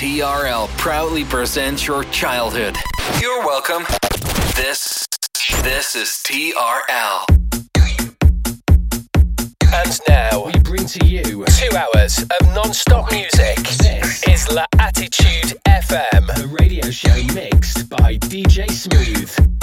TRL proudly presents your childhood. You're welcome. This this is TRL. And now we bring to you two hours of non-stop music. This is La Attitude FM, the radio show mixed by DJ Smooth.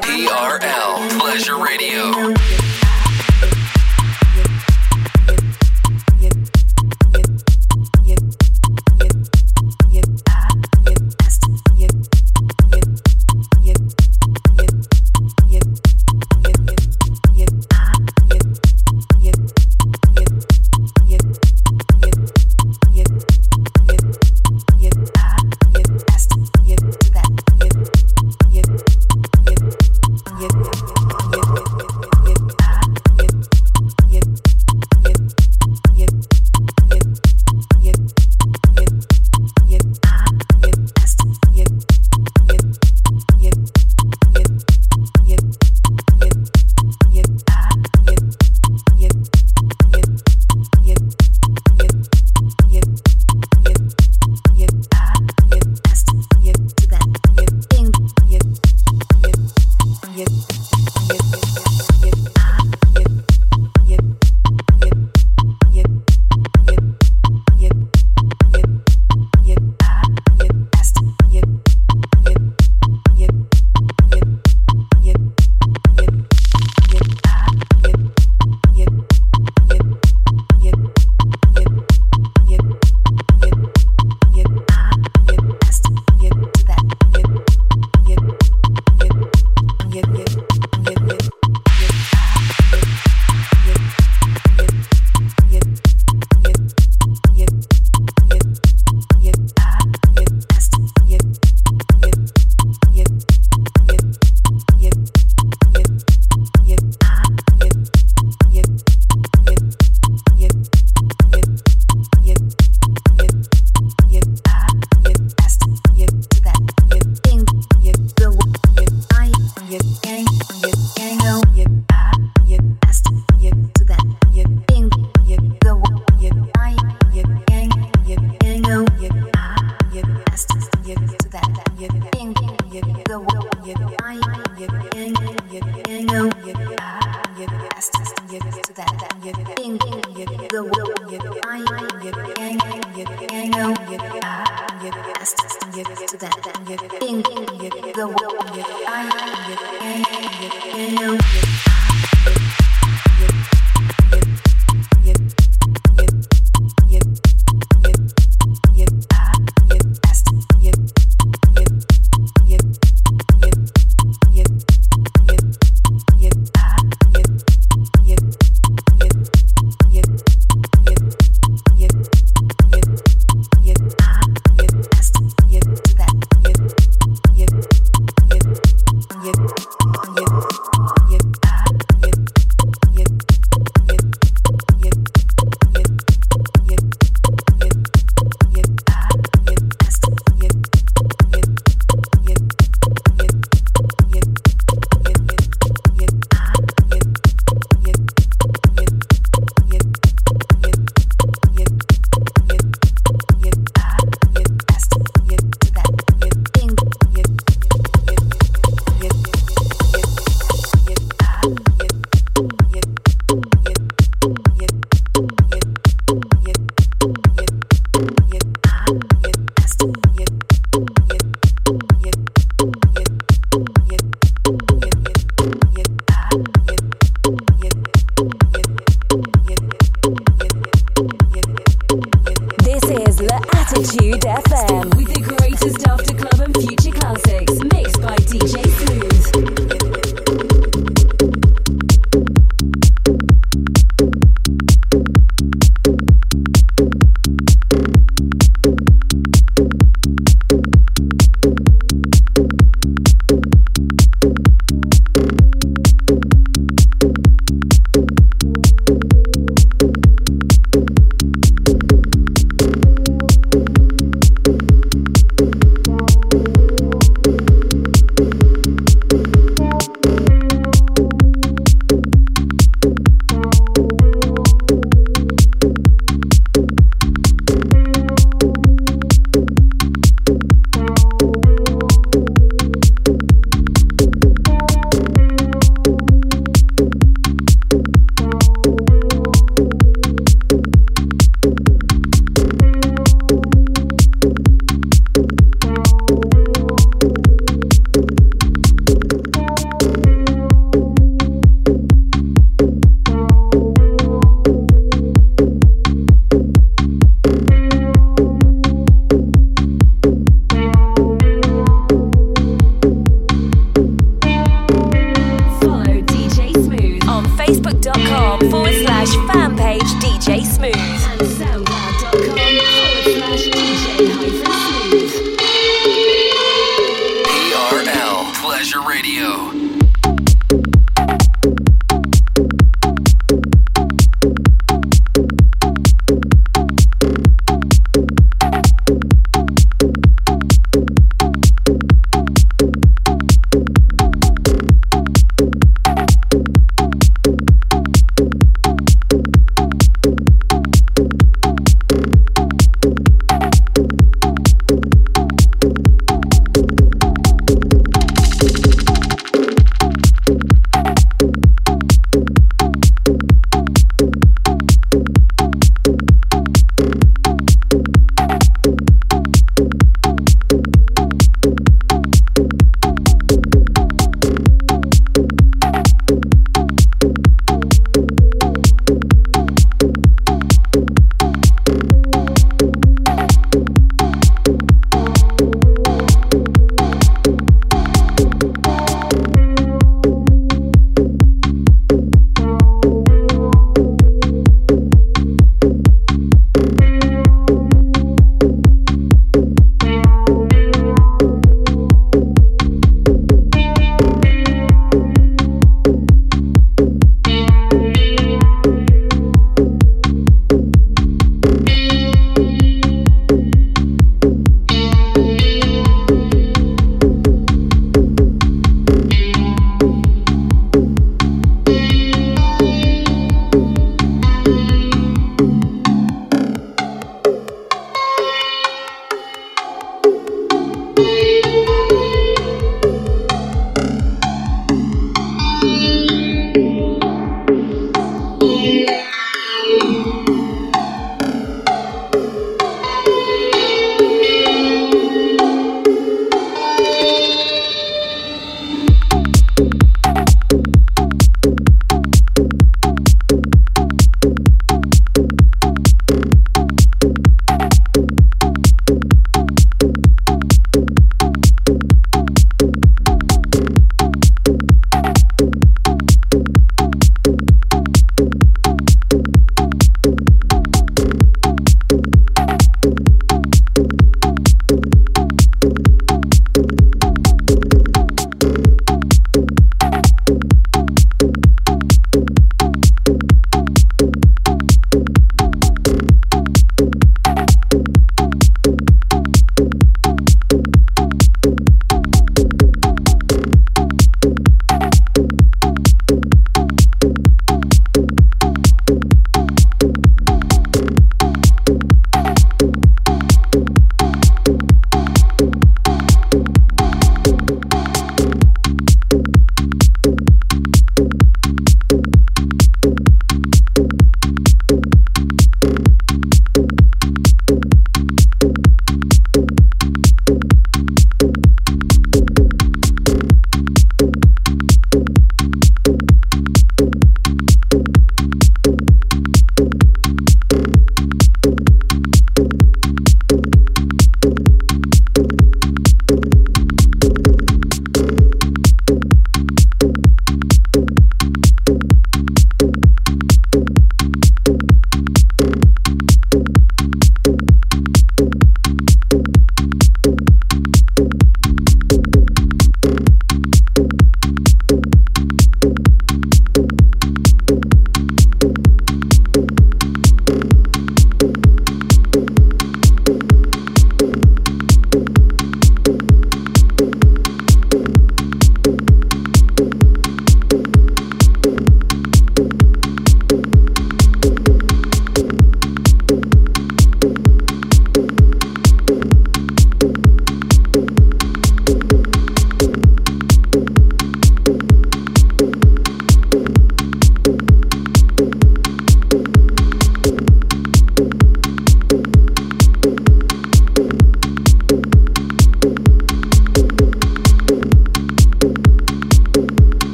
TRL Pleasure Radio.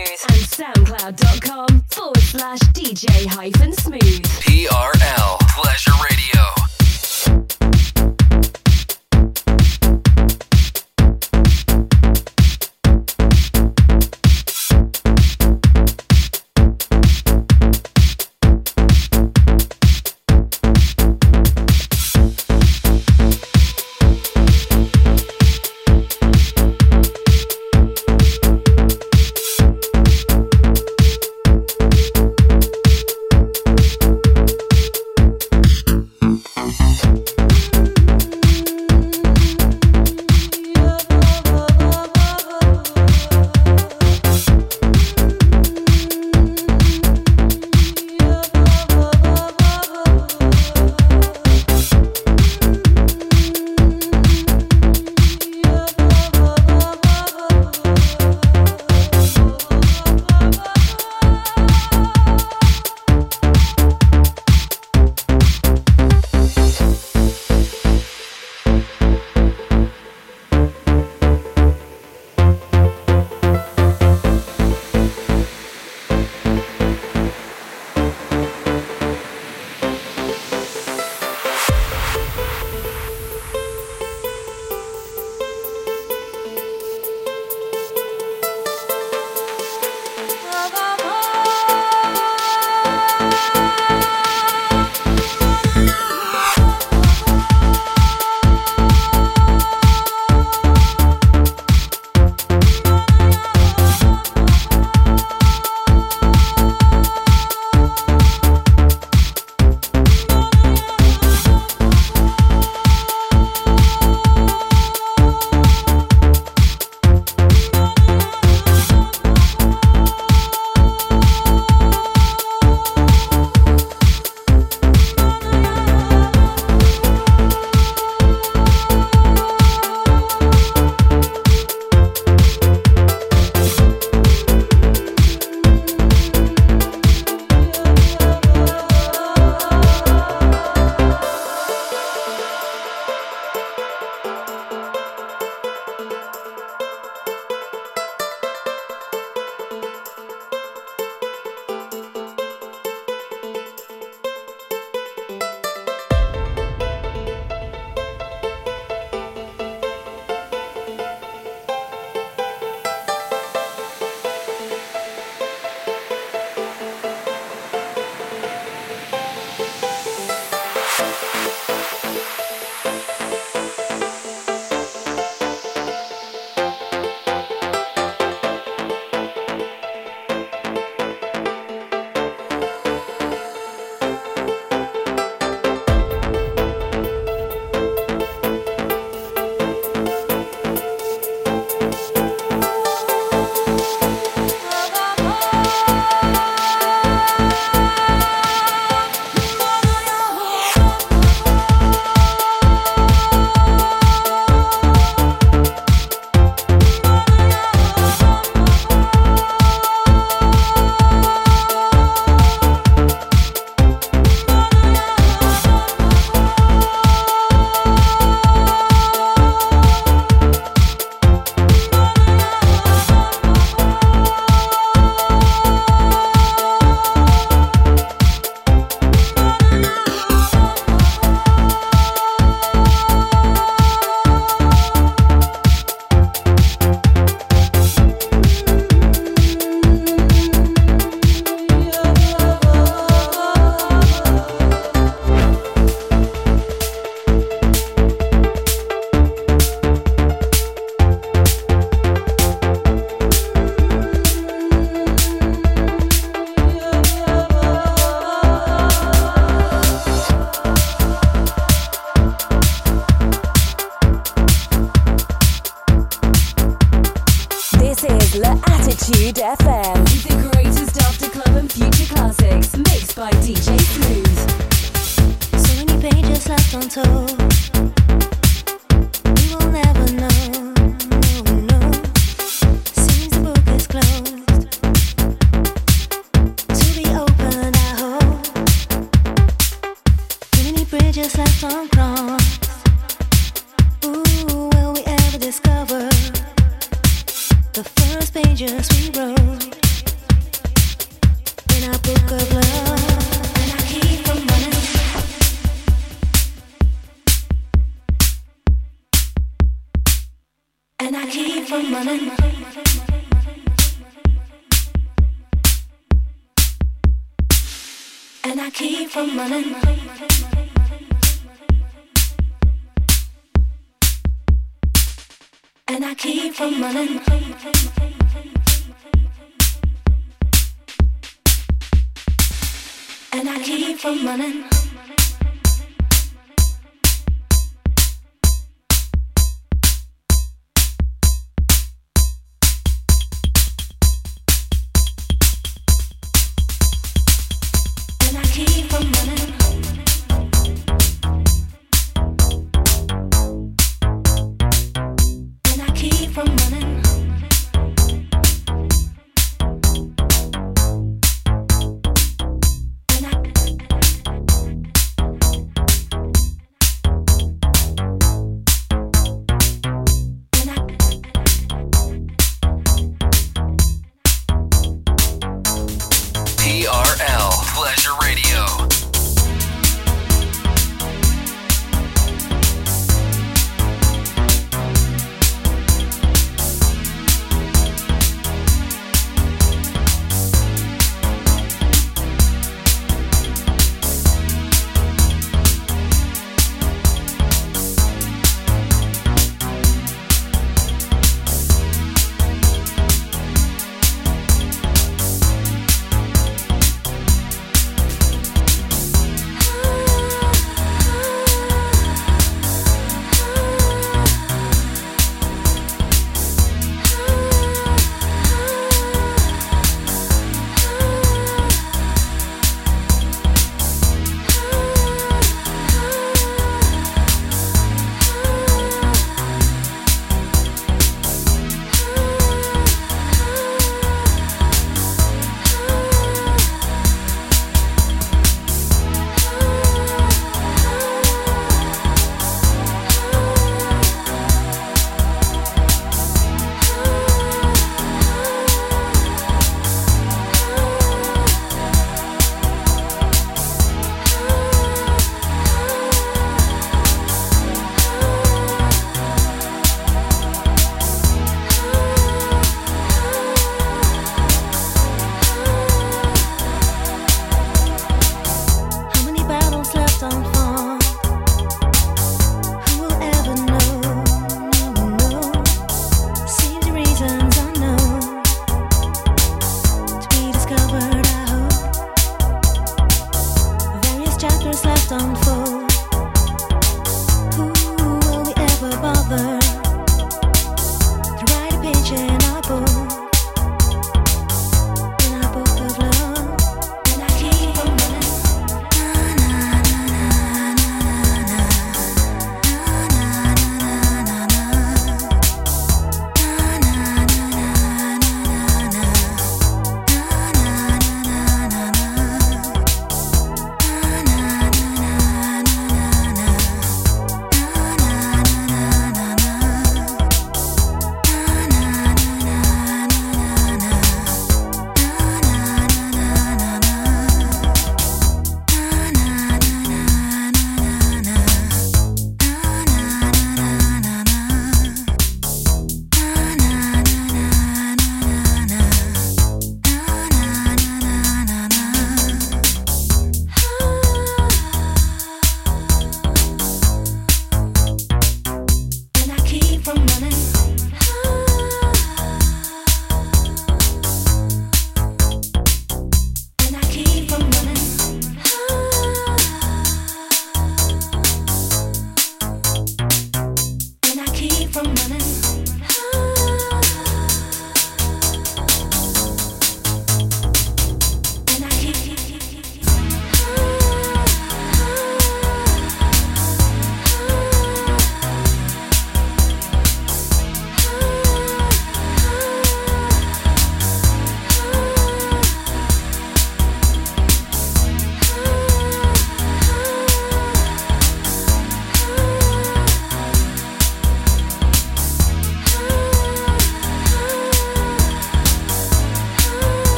And soundcloud.com forward slash DJ hyphen smooth. TRL Pleasure Radio.